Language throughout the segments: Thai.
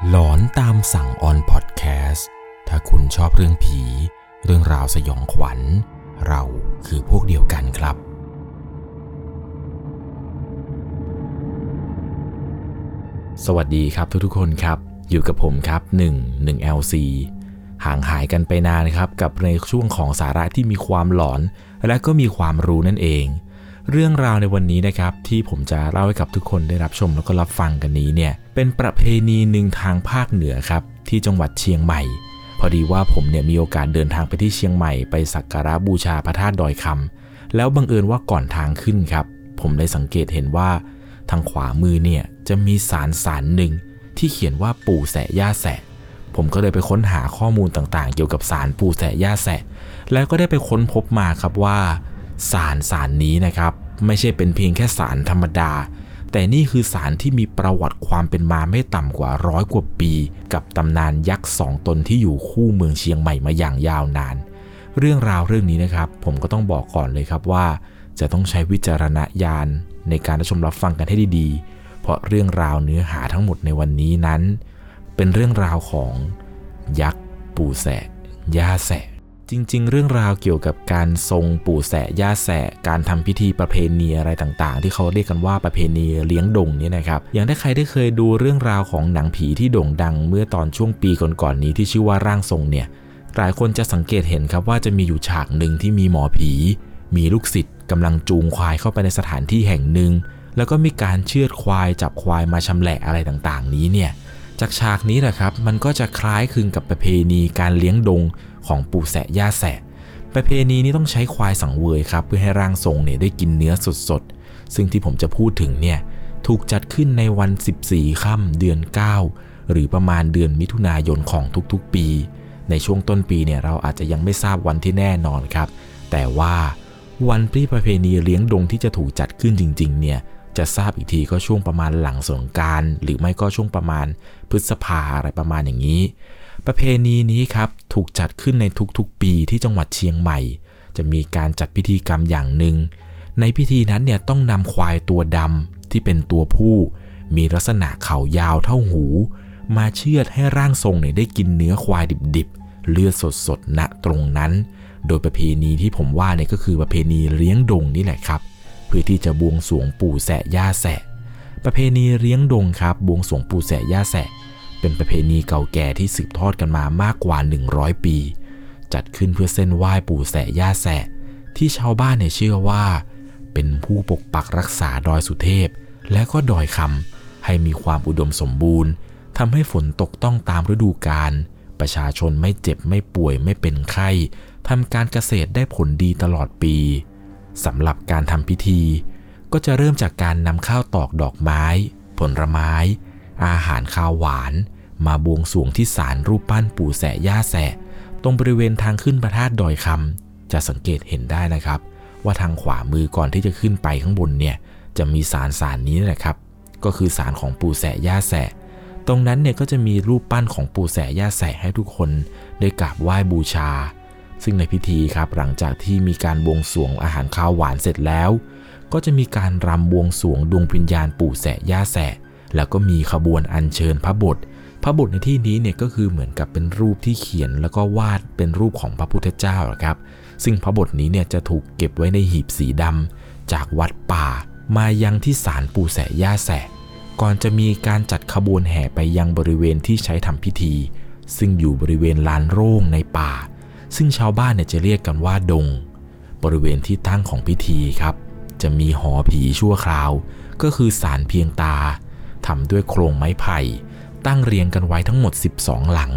หลอนตามสั่งออนพอดแคสต์ถ้าคุณชอบเรื่องผี เรื่องราวสยองขวัญ เราคือพวกเดียวกันครับ สวัสดีครับทุกๆคนครับ อยู่กับผมครับ 1 1 LC ห่างหายกันไปนานครับกับในช่วงของสาระที่มีความหลอน และก็มีความรู้นั่นเอง เรื่องราวในวันนี้นะครับที่ผมจะเล่าให้กับทุกคนได้รับชมแล้วก็รับฟังกันนี้เนี่ยเป็นประเพณีหนึ่งทางภาคเหนือครับที่จังหวัดเชียงใหม่ พอดีว่าผมเนี่ยมีโอกาสเดินทางไปที่เชียงใหม่ไปสักการะบูชาพระธาตุดอยคำแล้วบังเอิญว่าก่อนทางขึ้นครับ ผมได้สังเกตเห็นว่า ทางขวามือเนี่ยจะมีสารสารหนึ่งที่เขียนว่าปู่แสะย่าแสะผมก็เลยไปค้นหาข้อมูลต่างๆ เกี่ยวกับสารปู่แสะย่าแสะ แล้วก็ได้ไปค้นพบมาครับว่า สารสารนี้นะครับ ไม่ใช่เป็นเพียงแค่สารธรรมดา แต่นี่คือสารที่มีประวัติความเป็นมาไม่ต่ำกว่าร้อยกว่าปี กับตำนานยักษ์สองตนที่อยู่คู่เมืองเชียงใหม่มาอย่างยาวนาน เรื่องราวเรื่องนี้นะครับ ผมก็ต้องบอกก่อนเลยครับว่า จะต้องใช้วิจารณญาณในการรับชมรับฟังกันให้ดีๆ เพราะเรื่องราวเนื้อหาทั้งหมดในวันนี้นั้น เป็นเรื่องราวของยักษ์ ปู่แสะย่าแสะ จริง ๆ เรื่องราวเกี่ยวกับการทรงปู่แสะย่าแสะการทำพิธีประเพณีอะไรต่างๆ ที่เขาเรียกกันว่าประเพณีเลี้ยงดงเนี่ยนะครับอย่างถ้าใครได้เคยดูเรื่องราวของหนังผีที่โด่งดังเมื่อตอนช่วงปีก่อนๆนี้ที่ชื่อว่าร่างทรงเนี่ยหลายคนจะสังเกตเห็นครับว่าจะมีอยู่ฉากหนึ่งที่มีหมอผี มีลูกศิษย์กำลังจูงควายเข้าไปในสถานที่แห่งหนึ่ง แล้วก็มีการเชือดควายจับควายมาชำแหละอะไรต่างๆ นี้เนี่ยจากฉากนี้แหละครับมันก็จะคล้ายคลึงกับประเพณีการเลี้ยงดง ของปู่แสะย่าแสะ ประเพณีนี้ต้องใช้ควายสังเวยครับ เพื่อให้ร่างทรงเนี่ยได้กินเนื้อสดๆ ซึ่งที่ผมจะพูดถึงเนี่ยถูกจัดขึ้นในวัน 14 ค่ำเดือน 9 หรือประมาณเดือนมิถุนายนของทุกๆปี ในช่วงต้นปีเนี่ยเราอาจจะยังไม่ทราบวันที่แน่นอนครับ แต่ว่าวันที่ประเพณีเลี้ยงดงที่จะถูกจัดขึ้นจริง ๆ เนี่ยจะทราบอีกทีก็ช่วงประมาณหลังสงการ หรือไม่ก็ช่วงประมาณพฤษภาอะไรประมาณอย่างนี้ ประเพณีนี้ครับถูกจัดขึ้นในทุกๆ ปีที่จังหวัดเชียงใหม่ จะมีการจัดพิธีกรรมอย่างหนึ่ง ในพิธีนั้นเนี่ยต้องนำควายตัวดำที่เป็นตัวผู้ มีลักษณะเขายาวเท่าหู มาเชือดให้ร่างทรงเนี่ยได้กินเนื้อควายดิบๆ เลือดสดๆณตรงนั้น โดยประเพณีที่ผมว่าเนี่ยก็คือประเพณีเลี้ยงดงนี่แหละครับ เพื่อที่จะบวงสรวงปู่แสะย่าแสะ ประเพณีเลี้ยงดงครับบวงสรวงปู่แสะย่าแสะ เป็นประเพณีเก่าแก่ที่สืบทอดกันมามากกว่า 100 ปี จัดขึ้นเพื่อเส้นไหว้ปู่แสะย่าแสะ ที่ชาวบ้านเนี่ยเชื่อว่า เป็นผู้ปกปักรักษาดอยสุเทพ และก็ดอยคำให้มีความอุดมสมบูรณ์ทำให้ฝนตกต้องตามฤดูกาลประชาชนไม่เจ็บไม่ป่วยไม่เป็นไข้ทำการเกษตรได้ผลดีตลอดปีสำหรับการทำพิธี ก็จะเริ่มจากการนำข้าวตอกดอกไม้ ผลไม้ อาหารข้าวหวาน มาบวงสวงที่ศาลรูปปั้นปู่แสย่าแสะ ตรงบริเวณทางขึ้นพระธาตุดอยคำจะสังเกตเห็นได้นะครับ ว่าทางขวามือก่อนที่จะขึ้นไปข้างบนเนี่ยจะมีศาลศาลนี้แหละครับ ก็คือศาลของปู่แสย่าแสะ ตรงนั้นเนี่ยก็จะมีรูปปั้นของปู่แสย่าแสะให้ทุกคนได้กราบไหว้บูชา ซึ่งในพิธีครับหลังจากที่มีการบวงสวงอาหารข้าวหวานเสร็จแล้ว ก็จะมีการรำบวงสวงดวงวิญญาณปู่แสย่าแสะ แล้วก็มีขบวนอัญเชิญพระบท พระบทในที่นี้เนี่ยก็คือเหมือนกับเป็นรูปที่เขียนแล้วก็วาดเป็นรูปของพระพุทธเจ้าครับ ซึ่งพระบทนี้เนี่ยจะถูกเก็บไว้ในหีบสีดำจากวัดป่า มายังที่ศาลปู่แสย่าแสก่อนจะมีการจัดขบวนแห่ไปยังบริเวณที่ใช้ทำพิธี ซึ่งอยู่บริเวณลานโร่งในป่า ซึ่งชาวบ้านเนี่ยจะเรียกกันว่าดง บริเวณที่ตั้งของพิธีครับจะมีหอผีชั่วคราว ก็คือศาลเพียงตาทำด้วยโครงไม้ไผ่ ตั้งเรียงกันไว้ทั้งหมด 12 หลัง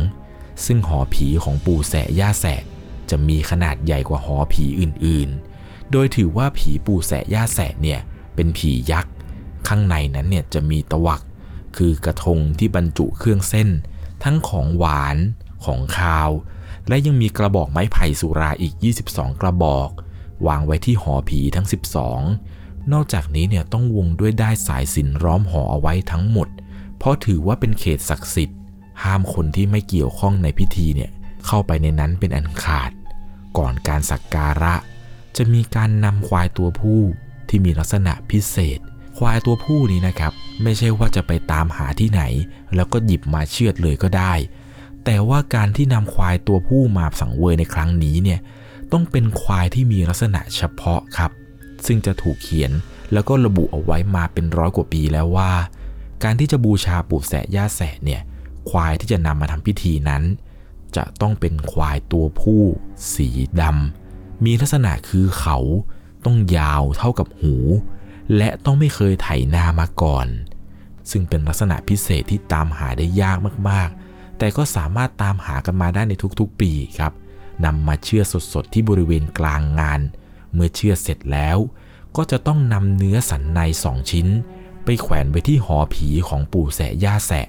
ซึ่งหอผีของปู่แสะย่าแสะจะมีขนาดใหญ่กว่าหอผีอื่นๆ โดยถือว่าผีปู่แสะย่าแสะเนี่ยเป็นผียักษ์ ข้างในนั้นเนี่ยจะมีตะวัก คือกระทงที่บรรจุเครื่องเส้น ทั้งของหวานของคาว และยังมีกระบอกไม้ไผ่สุราอีก 22 กระบอก วางไว้ที่หอผีทั้ง 12 นอกจากนี้เนี่ยต้องวงด้วยได้สายสินล้อมหอเอาไว้ทั้งหมด เพราะถือว่าเป็นเขตศักดิ์สิทธิ์ ห้ามคนที่ไม่เกี่ยวข้องในพิธีเนี่ยเข้าไปในนั้นเป็นอันขาด ก่อนการสักการะ จะมีการนำควายตัวผู้ที่มีลักษณะพิเศษ ควายตัวผู้นี้นะครับ ไม่ใช่ว่าจะไปตามหาที่ไหน แล้วก็หยิบมาเชือดเลยก็ได้ แต่ว่าการที่นำควายตัวผู้มาสังเวยในครั้งนี้เนี่ยต้องเป็นควายที่มีลักษณะเฉพาะครับ ซึ่งจะถูกเขียนแล้วก็ระบุเอาไว้มาเป็นร้อยกว่าปีแล้วว่า การที่จะบูชาปู่แสะย่าแสะเนี่ยควายที่จะนำมาทำพิธีนั้น จะต้องเป็นควายตัวผู้ สีดำมีลักษณะคือเขาต้องยาวเท่ากับหู และต้องไม่เคยไถนามาก่อน ซึ่งเป็นลักษณะพิเศษที่ตามหาได้ยากมากๆ แต่ก็สามารถตามหากันมาได้ในทุกๆปีครับนำมาเชื่อสดๆที่บริเวณกลางงาน เมื่อเชื่อเสร็จแล้ว ก็จะต้องนำเนื้อสันในสองชิ้น ไปแขวนไว้ที่หอผีของปู่แสะย่าแสะ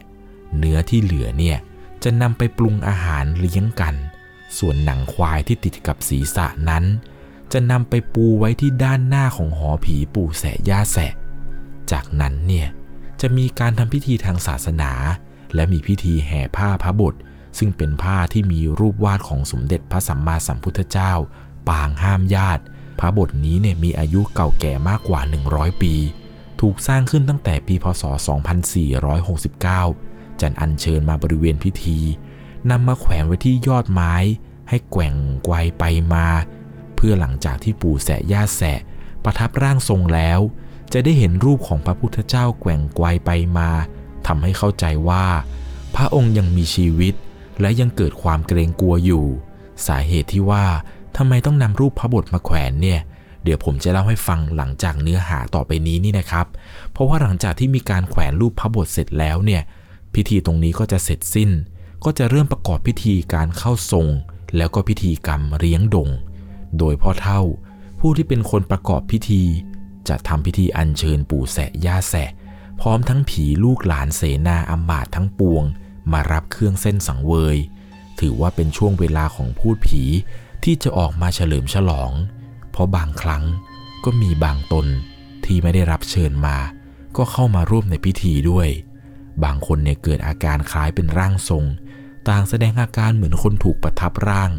เนื้อที่เหลือเนี่ยจะนำไปปรุงอาหารเลี้ยงกัน ส่วนหนังควายที่ติดกับศีรษะนั้น จะนำไปปูไว้ที่ด้านหน้าของหอผีปู่แสะย่าแสะ จากนั้นเนี่ยจะมีการทำพิธีทางศาสนา และมีพิธีแห่ผ้าพระบท ซึ่งเป็นผ้าที่มีรูปวาดของสมเด็จพระสัมมาสัมพุทธเจ้า ปางห้ามญาติ พระบทนี้เนี่ยมีอายุเก่าแก่มากกว่า 100 ปี ถูกสร้างขึ้นตั้งแต่ปีพศ 2469 จันอัญเชิญมาบริเวณพิธีนำมาแขวนไว้ที่ยอดไม้ ให้แกว่งไกวไปมา เพื่อหลังจากที่ปู่แสะย่าแสะ ประทับร่างทรงแล้ว จะได้เห็นรูปของพระพุทธเจ้าแกว่งไกวไปมาทำให้เข้าใจว่า พระองค์ยังมีชีวิต และยังเกิดความเกรงกลัวอยู่ สาเหตุที่ว่าทำไมต้องนำรูปพระบทมาแขวนเนี่ย เดี๋ยวผมจะเล่าให้ฟังหลังจากเนื้อหาต่อไปนี้นี่นะครับ เพราะว่าหลังจากที่มีการแขวนรูปพระบทเสร็จแล้วเนี่ย พิธีตรงนี้ก็จะเสร็จสิ้น ก็จะเริ่มประกอบพิธีการเข้าทรง แล้วก็พิธีกรรมเลี้ยงดง โดยพ่อเท่า ผู้ที่เป็นคนประกอบพิธี จะทำพิธีอัญเชิญปู่แสะย่าแสะ พร้อมทั้งผีลูกหลานเสนาอำมาตย์ทั้งปวง มารับเครื่องเส้นสังเวย ถือว่าเป็นช่วงเวลาของพูดผีที่จะออกมาเฉลิมฉลอง เพราะบางครั้งก็มีบางตนที่ไม่ได้รับเชิญมา ก็เข้ามาร่วมในพิธีด้วย บางคนเนี่ยเกิดอาการคล้ายเป็นร่างทรง ต่างแสดงอาการเหมือนคนถูกประทับร่าง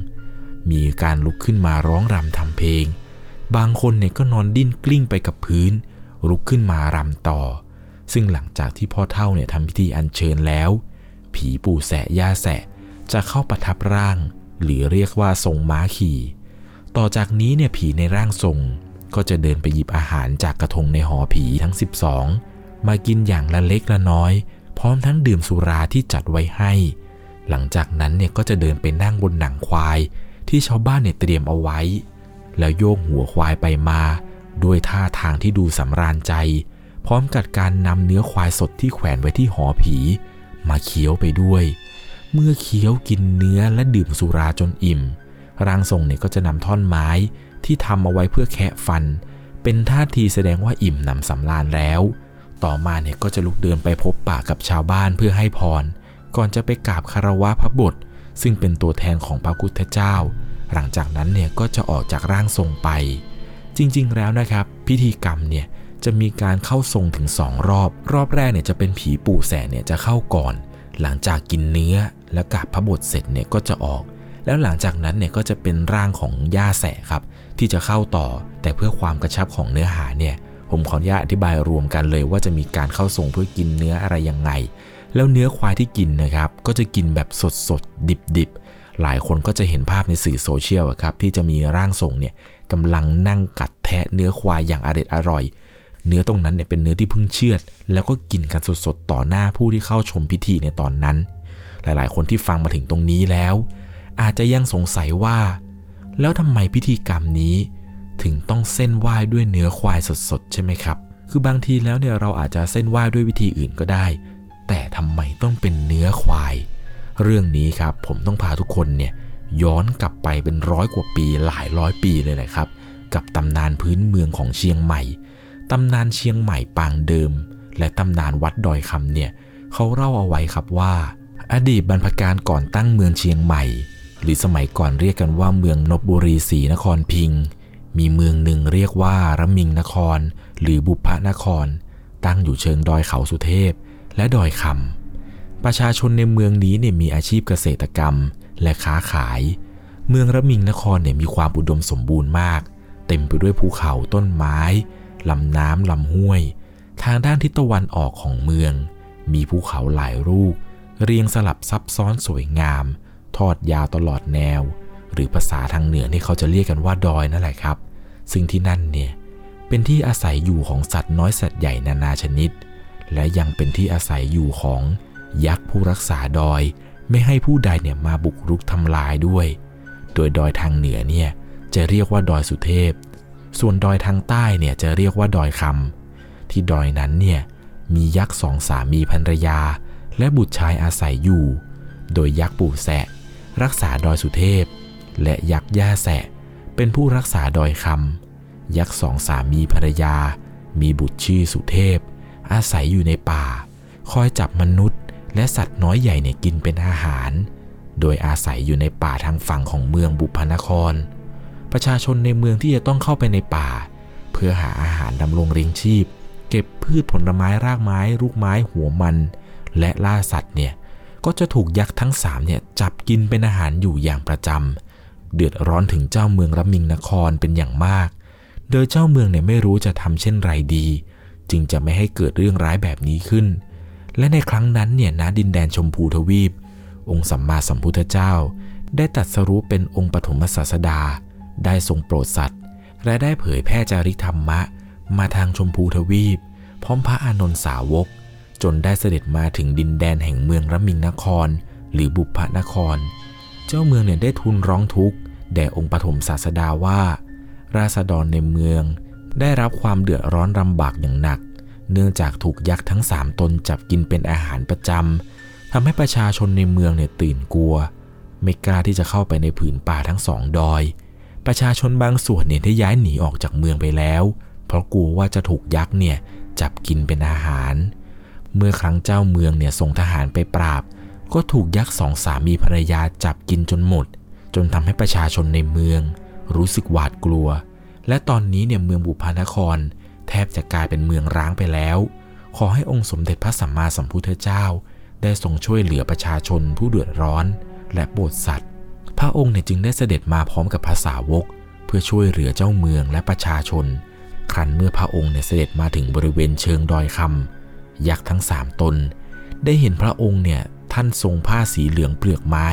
มีการลุกขึ้นมาร้องรำทำเพลง บางคนเนี่ยก็นอนดิ้นกลิ้งไปกับพื้น ลุกขึ้นมารำต่อ ซึ่งหลังจากที่พ่อเท่าเนี่ยทำพิธีอัญเชิญแล้ว ผีปู่แสะย่าแสะจะเข้าประทับร่าง หรือเรียกว่าทรงม้าขี่ ต่อจากนี้เนี่ยผีในร่างทรง ก็จะเดินไปหยิบอาหารจากกระทงในหอผีทั้ง 12 มากินอย่างละเล็กละน้อย พร้อมทั้งดื่มสุราที่จัดไว้ให้ หลังจากนั้นเนี่ยก็จะเดินไปนั่งบนหนังควาย ที่ชาวบ้านเนี่ยเตรียมเอาไว้ แล้วโยกหัวควายไปมา ด้วยท่าทางที่ดูสำราญใจ พร้อมกับการนำเนื้อควายสดที่แขวนไว้ที่หอผี มาเคี้ยวไปด้วย เมื่อเคี้ยวกินเนื้อและดื่มสุราจนอิ่ม ร่างทรงเนี่ยก็จะนำท่อนไม้ที่ทำเอาไว้เพื่อแคะฟัน เป็นท่าทีแสดงว่าอิ่มหนำสำราญแล้ว ต่อมาเนี่ยก็จะลุกเดินไปพบปะกับชาวบ้านเพื่อให้พร ก่อนจะไปกราบคารวะพระบทซึ่งเป็นตัวแทนของพระพุทธเจ้า หลังจากนั้นเนี่ยก็จะออกจากร่างทรงไป จริงๆ แล้วนะครับ พิธีกรรมเนี่ยจะมีการเข้าทรงถึง 2 รอบ รอบแรกเนี่ยจะเป็นผีปู่แสเนี่ยจะเข้าก่อน หลังจากกินเนื้อและกราบพระบทเสร็จเนี่ยก็จะออก แล้วหลังจากนั้นเนี่ยก็จะเป็นร่างของย่าแสครับ ที่จะเข้าต่อแต่เพื่อความกระชับของเนื้อหาเนี่ยผมขออนุญาตอธิบายรวมกันเลยว่าจะมีการเข้าทรงเพื่อกินเนื้ออะไรยังไง แล้วเนื้อควายที่กินนะครับ ก็จะกินแบบสดสดดิบดิบหลายคนก็จะเห็นภาพในสื่อโซเชียลครับที่จะมีร่างทรงเนี่ยกำลังนั่งกัดแทะเนื้อควายอย่างอร็ดอร่อย เนื้อตรงนั้นเนี่ยเป็นเนื้อที่เพิ่งเชือด แล้วก็กินกันสดๆต่อหน้าผู้ที่เข้าชมพิธีในตอนนั้น หลายๆ คนที่ฟังมาถึงตรงนี้แล้ว อาจจะยังสงสัยว่า แล้วทำไมพิธีกรรมนี้ ถึงต้องเส้นไหว้ด้วยเนื้อควายสดๆ ใช่ไหมครับ คือบางทีแล้วเนี่ยเราอาจจะเส้นไหว้ด้วยวิธีอื่นก็ได้ แต่ทำไมต้องเป็นเนื้อควาย เรื่องนี้ครับผมต้องพาทุกคนเนี่ยย้อนกลับไปเป็นร้อยกว่าปีหลายร้อยปีเลยแหละครับ กับตำนานพื้นเมืองของเชียงใหม่ตำนานเชียงใหม่ปางเดิม และตำนานวัดดอยคำเนี่ยเขาเล่าเอาไว้ครับว่า อดีตบรรพการก่อนตั้งเมืองเชียงใหม่ หรือสมัยก่อนเรียกกันว่าเมืองนบบุรีศรีนครพิง มีเมืองหนึ่งเรียกว่าระมิงนคร หรือบุพนคร ตั้งอยู่เชิงดอยเขาสุเทพ และดอยคำประชาชนในเมืองนี้เนี่ยมีอาชีพเกษตรกรรม และค้าขาย เมืองระมิงนครเนี่ยมีความอุดมสมบูรณ์มาก เต็มไปด้วยภูเขาต้นไม้ลำน้ำลำห้วย ทางด้านทิศตะวันออกของเมือง มีภูเขาหลายลูกเรียงสลับซับซ้อนสวยงาม ทอดยาวตลอดแนว หรือภาษาทางเหนือที่เขาจะเรียกกันว่าดอยนั่นแหละครับ ซึ่งที่นั่นเนี่ยเป็นที่อาศัยอยู่ของสัตว์น้อยสัตว์ใหญ่นานาชนิด และยังเป็นที่อาศัยอยู่ของยักษ์ผู้รักษาดอย ไม่ให้ผู้ใดเนี่ยมาบุกรุกทำลายด้วย โดยดอยทางเหนือเนี่ยจะเรียกว่าดอยสุเทพ ส่วนดอยทางใต้เนี่ยจะเรียกว่าดอยคำที่ดอยนั้นเนี่ยมียักษ์สองสามีภรรยา และบุตรชายอาศัยอยู่ โดยยักษ์ปู่แสะ รักษาดอยสุเทพ และยักษ์ย่าแสะ เป็นผู้รักษาดอยคำยักษ์สองสามีภรรยา มีบุตรชื่อสุเทพ อาศัยอยู่ในป่า คอยจับมนุษย์และสัตว์น้อยใหญ่เนี่ยกินเป็นอาหาร โดยอาศัยอยู่ในป่าทางฝั่งของเมืองบุพนคร ประชาชนในเมืองที่จะต้องเข้าไปในป่า เพื่อหาอาหารดำรงเลี้ยงชีพ เก็บพืชผลไม้รากไม้ลูกไม้หัวมัน และล่าสัตว์เนี่ย ก็จะถูกยักษ์ทั้งสามเนี่ยจับกินเป็นอาหารอยู่อย่างประจำเดือดร้อนถึงเจ้าเมืองรมิงนครเป็นอย่างมาก โดยเจ้าเมืองเนี่ยไม่รู้จะทำเช่นไรดี จึงจะไม่ให้เกิดเรื่องร้ายแบบนี้ขึ้น และในครั้งนั้นเนี่ยณดินแดนชมพูทวีป องค์สัมมาสัมพุทธเจ้า ได้ตัดสรู้เป็นองค์ปฐมศาสดา ได้ทรงโปรดสัตว์และได้เผยแพร่จาริธรรมะ มาทางชมพูทวีป พร้อมพระอานนท์สาวก จนได้เสด็จมาถึงดินแดนแห่งเมืองรัมิงนคร หรือบุพนคร เจ้าเมืองเนี่ยได้ทูลร้องทุกข์แด่องค์ปฐมศาสดาว่า ราษฎรในเมือง ได้รับความเดือดร้อนลำบากอย่างหนัก เนื่องจากถูกยักษ์ทั้งสามตนจับกินเป็นอาหารประจำทำให้ประชาชนในเมืองเนี่ยตื่นกลัว ไม่กล้าที่จะเข้าไปในผืนป่าทั้งสองดอย ประชาชนบางส่วนเนี่ยได้ย้ายหนีออกจากเมืองไปแล้ว เพราะกลัวว่าจะถูกยักษ์เนี่ยจับกินเป็นอาหาร เมื่อครั้งเจ้าเมืองเนี่ยส่งทหารไปปราบ ก็ถูกยักษ์สองสามีภรรยาจับกินจนหมด จนทำให้ประชาชนในเมือง รู้สึกหวาดกลัว และตอนนี้เนี่ยเมืองบุพานคร แทบจะกลายเป็นเมืองร้างไปแล้ว ขอให้องค์สมเด็จพระสัมมาสัมพุทธเจ้า ได้ทรงช่วยเหลือประชาชนผู้เดือดร้อน และโปรดสัตว์พระองค์เนี่ยจึงได้เสด็จมาพร้อมกับภาษาวก เพื่อช่วยเหลือเจ้าเมืองและประชาชน ครั้นเมื่อพระองค์เนี่ยเสด็จมาถึงบริเวณเชิงดอยคำ ยักษ์ทั้งสามตน ได้เห็นพระองค์เนี่ยท่านทรงผ้าสีเหลืองเปลือกไม้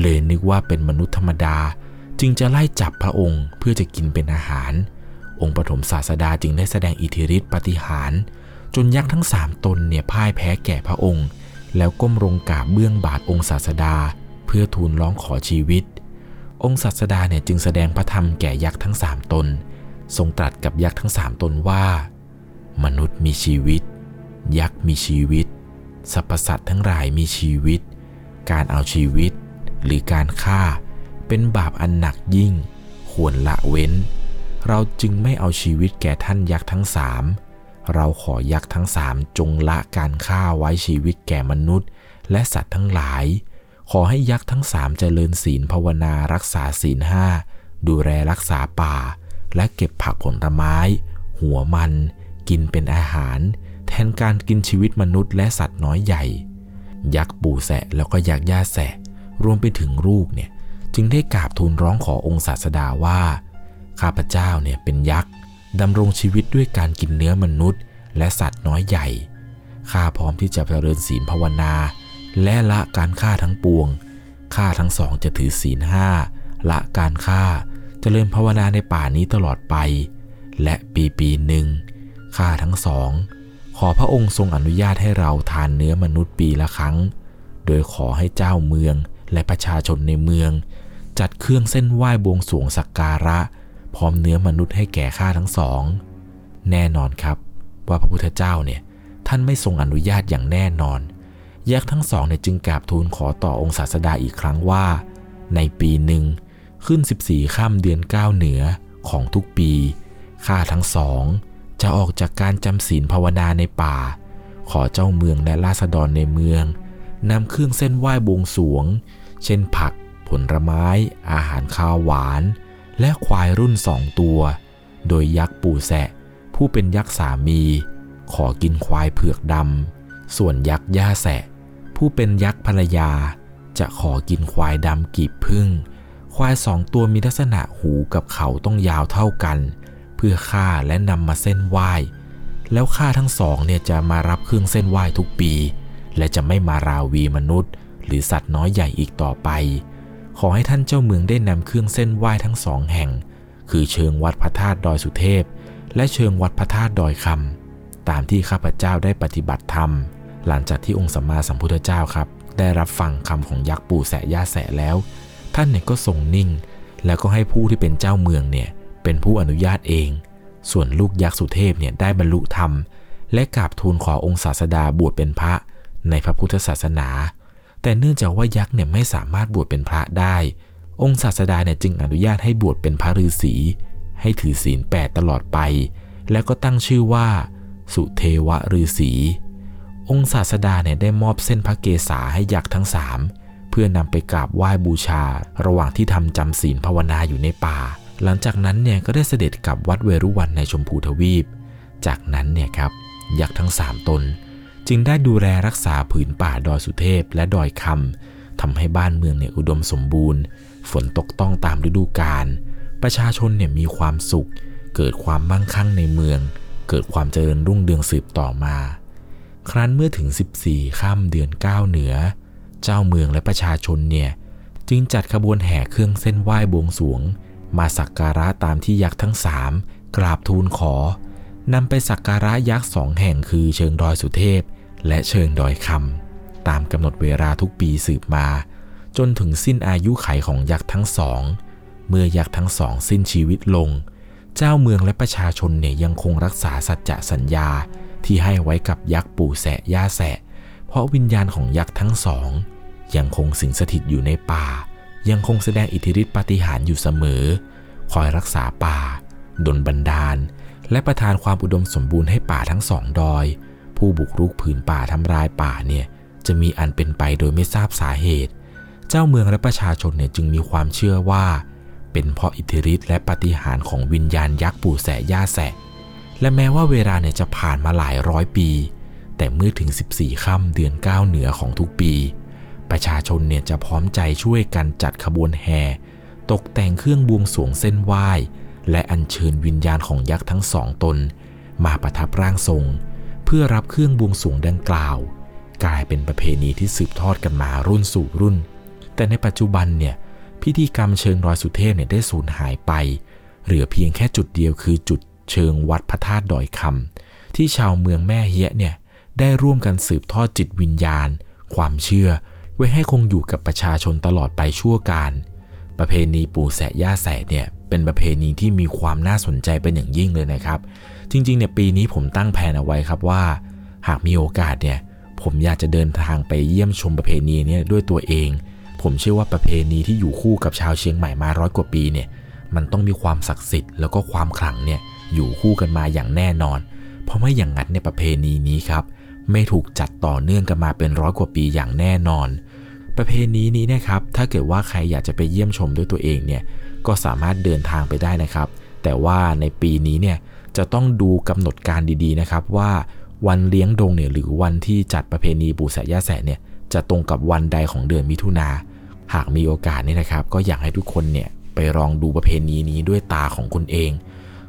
เลยนึกว่าเป็นมนุษย์ธรรมดา จึงจะไล่จับพระองค์เพื่อจะกินเป็นอาหาร องค์ปฐมศาสดาจึงได้แสดงอิทธิฤทธิปฏิหาร จนยักษ์ทั้งสามตนเนี่ยพ่ายแพ้แก่พระองค์ แล้วก้มลงกราบเบื้องบาทองค์ศาสดา เพื่อทูลร้องขอชีวิต องค์ศาสดาเนี่ยจึงแสดงพระธรรมแก่ยักษ์ทั้งสามตน ทรงตรัสกับยักษ์ทั้งสามตนว่า มนุษย์มีชีวิต ยักษ์มีชีวิตสรรพสัตว์ทั้งหลายมีชีวิต การเอาชีวิต หรือการฆ่า เป็นบาปอันหนักยิ่ง ควรละเว้น เราจึงไม่เอาชีวิตแก่ท่านยักษ์ทั้งสามเราขอยักษ์ทั้งสามจงละการฆ่าไว้ชีวิตแก่มนุษย์ และสัตว์ทั้งหลาย ขอให้ยักษ์ทั้งสามเจริญศีลภาวนารักษาศีลห้าดูแลรักษาป่า และเก็บผักผลไม้ หัวมัน กินเป็นอาหาร แทนการกินชีวิตมนุษย์และสัตว์น้อยใหญ่ ยักษ์ปู่แสะแล้วก็ยักษ์ย่าแสะรวมไปถึงลูกเนี่ยจึงได้กราบทูลร้องขอองค์ศาสดาว่า ข้าพเจ้าเนี่ยเป็นยักษ์ดำรงชีวิตด้วยการกินเนื้อมนุษย์ และสัตว์น้อยใหญ่ ข้าพร้อมที่จะเจริญศีลภาวนา และละการฆ่าทั้งปวง ข้าทั้งสองจะถือศีลห้าละการฆ่าเจริญภาวนาในป่านี้ตลอดไป และปีปีหนึ่งข้าทั้งสอง ขอพระองค์ทรงอนุญาตให้เราทานเนื้อมนุษย์ปีละครั้ง โดยขอให้เจ้าเมืองและประชาชนในเมือง จัดเครื่องเส้นไหว้บวงสรวงสักการะ พร้อมเนื้อมนุษย์ให้แก่ข้าทั้งสอง แน่นอนครับว่าพระพุทธเจ้าเนี่ยท่านไม่ทรงอนุญาตอย่างแน่นอนแยกทั้งสองเนี่ยจึงกราบทูลขอต่อองค์ศาสดาอีกครั้งว่า ในปีหนึ่งขึ้น 14ข้ามเดือน 9 เหนือของทุกปี ข้าทั้งสอง จะออกจากการจำศีลภาวนาในป่า ขอเจ้าเมืองและราษฎรในเมืองนำเครื่องเส้นไหว้บวงสรวง เช่นผัก ผลไม้ อาหารคาวหวาน และควายรุ่นสองตัว โดยยักษ์ปู่แสะ ผู้เป็นยักษ์สามี ขอกินควายเผือกดำส่วนยักษ์ย่าแสะ ผู้เป็นยักษ์ภรรยา จะขอกินควายดำกีบพึ่ง ควายสองตัวมีลักษณะหูกับเขาต้องยาวเท่ากัน เพื่อฆ่าและนำมาเส้นไหว้ แล้วข้าทั้งสองเนี่ยจะมารับเครื่องเส้นไหว้ทุกปี และจะไม่มาราวีมนุษย์ หรือสัตว์น้อยใหญ่อีกต่อไป ขอให้ท่านเจ้าเมืองได้นำเครื่องเส้นไหว้ทั้งสองแห่ง คือเชิงวัดพระธาตุดอยสุเทพ และเชิงวัดพระธาตุดอยคำตามที่ข้าพเจ้าได้ปฏิบัติธรรม หลังจากที่องค์สัมมาสัมพุทธเจ้าครับ ได้รับฟังคำของยักษ์ปู่แสะย่าแสะแล้ว ท่านเนี่ยก็ทรงนิ่ง แล้วก็ให้ผู้ที่เป็นเจ้าเมืองเนี่ย เป็นผู้อนุญาตเอง ส่วนลูกยักษ์สุเทพเนี่ยได้บรรลุธรรม และกราบทูลขอองค์ศาสดาบวชเป็นพระในพระพุทธศาสนา แต่เนื่องจากว่ายักษ์เนี่ยไม่สามารถบวชเป็นพระได้ องค์ศาสดาเนี่ยจึงอนุญาตให้บวชเป็นพระฤาษี ให้ถือศีลแปดตลอดไป แล้วก็ตั้งชื่อว่า สุเทวฤาษีองค์ศาสดาเนี่ยได้มอบเส้นพระเกศาให้ยักษ์ทั้งสามเพื่อนำไปกราบไหว้บูชา ระหว่างที่ทำจำศีลภาวนาอยู่ในป่า หลังจากนั้นเนี่ยก็ได้เสด็จกลับวัดเวรุวันในชมพูทวีป จากนั้นเนี่ยครับยักษ์ทั้งสามตน จึงได้ดูแลรักษาผืนป่าดอยสุเทพและดอยคำทำให้บ้านเมืองเนี่ยอุดมสมบูรณ์ ฝนตกต้องตามฤดูกาลประชาชนเนี่ยมีความสุข เกิดความมั่งคั่งในเมือง เกิดความเจริญรุ่งเรืองสืบต่อมา ครั้นเมื่อถึง 14ข้ามเดือน 9 เหนือ เจ้าเมืองและประชาชนเนี่ยจึงจัดขบวนแห่เครื่องเส้นไหว้บวงสรวง มาสักการะตามที่ยักษ์ทั้งสามกราบทูลขอนำไปสักการะยักษ์สองแห่งคือเชิงดอยสุเทพ และเชิงดอยคำตามกำหนดเวลาทุกปีสืบมา จนถึงสิ้นอายุไขของยักษ์ทั้งสอง เมื่อยักษ์ทั้งสองสิ้นชีวิตลง เจ้าเมืองและประชาชนเนี่ยยังคงรักษาสัจจะสัญญาที่ให้ไว้กับยักษ์ปู่แสะย่าแสะ เพราะวิญญาณของยักษ์ทั้งสอง ยังคงสิงสถิตอยู่ในป่า ยังคงแสดงอิทธิฤทธิปาฏิหาริย์อยู่เสมอ คอยรักษาป่า ดลบันดาล และประทานความอุดมสมบูรณ์ให้ป่าทั้งสองดอย ผู้บุกรุกผืนป่าทำลายป่าเนี่ยจะมีอันเป็นไปโดยไม่ทราบสาเหตุ เจ้าเมืองและประชาชนเนี่ยจึงมีความเชื่อว่า เป็นเพราะอิทธิฤทธิ์และปฏิหารของวิญญาณยักษ์ปู่แสย่าแสะ และแม้ว่าเวลาเนี่ยจะผ่านมาหลายร้อยปี แต่เมื่อถึง 14 ค่ำเดือน 9 เหนือของทุกปี ประชาชนเนี่ยจะพร้อมใจช่วยกันจัดขบวนแห่ ตกแต่งเครื่องบวงสวงเส้นไหว้ และอัญเชิญวิญญาณของยักษ์ทั้งสองตน มาประทับร่างทรง เพื่อรับเครื่องบวงสวงดังกล่าว กลายเป็นประเพณีที่สืบทอดกันมารุ่นสู่รุ่น แต่ในปัจจุบันเนี่ยพิธีกรรมเชิงรอยสุเทพเนี่ยได้สูญหายไป เหลือเพียงแค่จุดเดียวคือจุดเชิงวัดพระธาตุดอยคำที่ชาวเมืองแม่เฮียเนี่ยได้ร่วมกันสืบทอดจิตวิญญาณ ความเชื่อ ไว้ให้คงอยู่กับประชาชนตลอดไปชั่วการ ประเพณีปู่แสะย่าแสะเนี่ยเป็นประเพณีที่มีความน่าสนใจเป็นอย่างยิ่งเลยนะครับ จริงๆเนี่ยปีนี้ผมตั้งแผนเอาไว้ครับว่า หากมีโอกาสเนี่ยผมอยากจะเดินทางไปเยี่ยมชมประเพณีนี้ด้วยตัวเอง ผมเชื่อว่าประเพณีที่อยู่คู่กับชาวเชียงใหม่มาร้อยกว่าปีเนี่ยมันต้องมีความศักดิ์สิทธิ์แล้วก็ความขลังเนี่ยอยู่คู่กันมาอย่างแน่นอน เพราะไม่อย่างนั้นในประเพณีนี้ครับไม่ถูกจัดต่อเนื่องกันมาเป็นร้อยกว่าปีอย่างแน่นอน ประเพณีนี้นะครับ ถ้าเกิดว่าใครอยากจะไปเยี่ยมชมด้วยตัวเองเนี่ย ก็สามารถเดินทางไปได้นะครับ แต่ว่าในปีนี้เนี่ยจะต้องดูกำหนดการดีๆนะครับ ว่าวันเลี้ยงดงเนี่ยหรือวันที่จัดประเพณีปู่แสะย่าแสะเนี่ยจะตรงกับวันใดของเดือนมิถุนา หากมีโอกาสเนี่ยนะครับ ก็อยากให้ทุกคนเนี่ยไปลองดูประเพณีนี้ด้วยตาของคุณเอง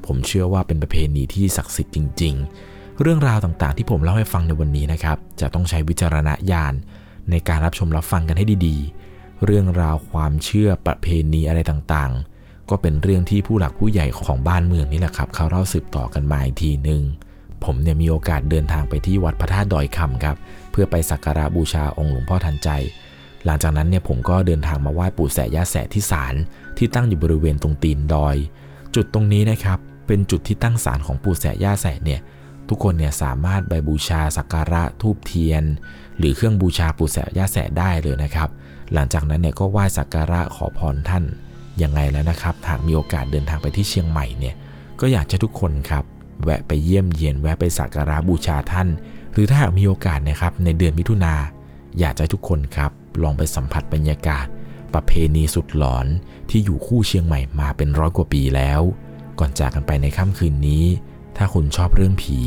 ผมเชื่อว่าเป็นประเพณีที่ศักดิ์สิทธิ์จริง ๆ เรื่องราวต่างๆ ที่ผมเล่าให้ฟังในวันนี้นะครับ จะต้องใช้วิจารณญาณ ในการรับชมรับฟังกันให้ดีๆ เรื่องราวความเชื่อประเพณีอะไรต่างๆ ก็เป็นเรื่องที่ผู้หลักผู้ใหญ่ของบ้านเมืองนี่แหละครับ เขาเล่าสืบต่อกันมาอีกทีหนึ่งผมเนี่ยมีโอกาสเดินทางไปที่วัดพระธาตุดอยคำครับ เพื่อไปสักการะบูชาองค์หลวงพ่อทันใจ หลังจากนั้นเนี่ยผมก็เดินทางมาไหว้ปู่แสย่าแสที่ศาลที่ตั้งอยู่บริเวณตรงตีนดอย จุดตรงนี้นะครับเป็นจุดที่ตั้งศาลของปู่แสย่าแสเนี่ยทุกคนเนี่ยสามารถไปบูชาสักการะทูบเทียน หรือเครื่องบูชาปู่แสะย่าแสะได้เลยนะครับ หลังจากนั้นเนี่ยก็ไหว้สักการะขอพรท่านยังไงแล้วนะครับ หากมีโอกาสเดินทางไปที่เชียงใหม่เนี่ยก็อยากจะทุกคนครับ แวะไปเยี่ยมเยียนแวะไปสักการะบูชาท่าน หรือถ้าหากมีโอกาสนะครับในเดือนมิถุนาอยากจะทุกคนครับลองไปสัมผัสบรรยากาศ ประเพณีสุดหลอนที่อยู่คู่เชียงใหม่มาเป็นร้อยกว่าปีแล้ว ก่อนจากกันไปในค่ำคืนนี้ ถ้าคุณชอบเรื่องผี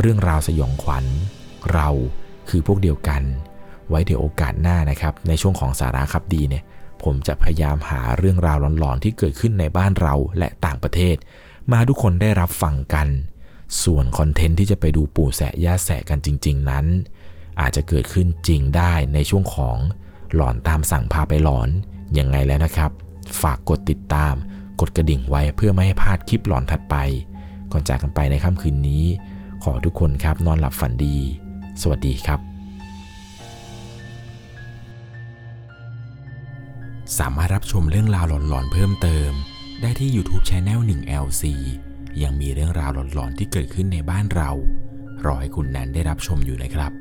เรื่องราวสยองขวัญ เรา คือพวกเดียวกัน ไว้เดี๋ยวโอกาสหน้านะครับ ในช่วงของสาระครับดีเนี่ย ผมจะพยายามหาเรื่องราวหลอนๆที่เกิดขึ้นในบ้านเราและต่างประเทศ มาทุกคนได้รับฟังกัน ส่วนคอนเทนต์ที่จะไปดูปู่แสะย่าแสะกันจริง ๆ นั้น อาจจะเกิดขึ้นจริงได้ในช่วงของหลอนตามสั่งพาไปหลอนยังไงแล้วนะครับ ฝากกดติดตาม กดกระดิ่งไว้เพื่อไม่ให้พลาดคลิปหลอนถัดไป ก่อนจากกันไปในค่ำคืนนี้ ขอทุกคนครับนอนหลับฝันดี สวัสดีครับ สามารถรับชมเรื่องราวหลอนๆเพิ่มเติม ได้ที่ YouTube Channel 1 LC ยังมีเรื่องราวหลอนๆที่เกิดขึ้นในบ้านเรา รอให้คุณแนนได้รับชมอยู่นะครับ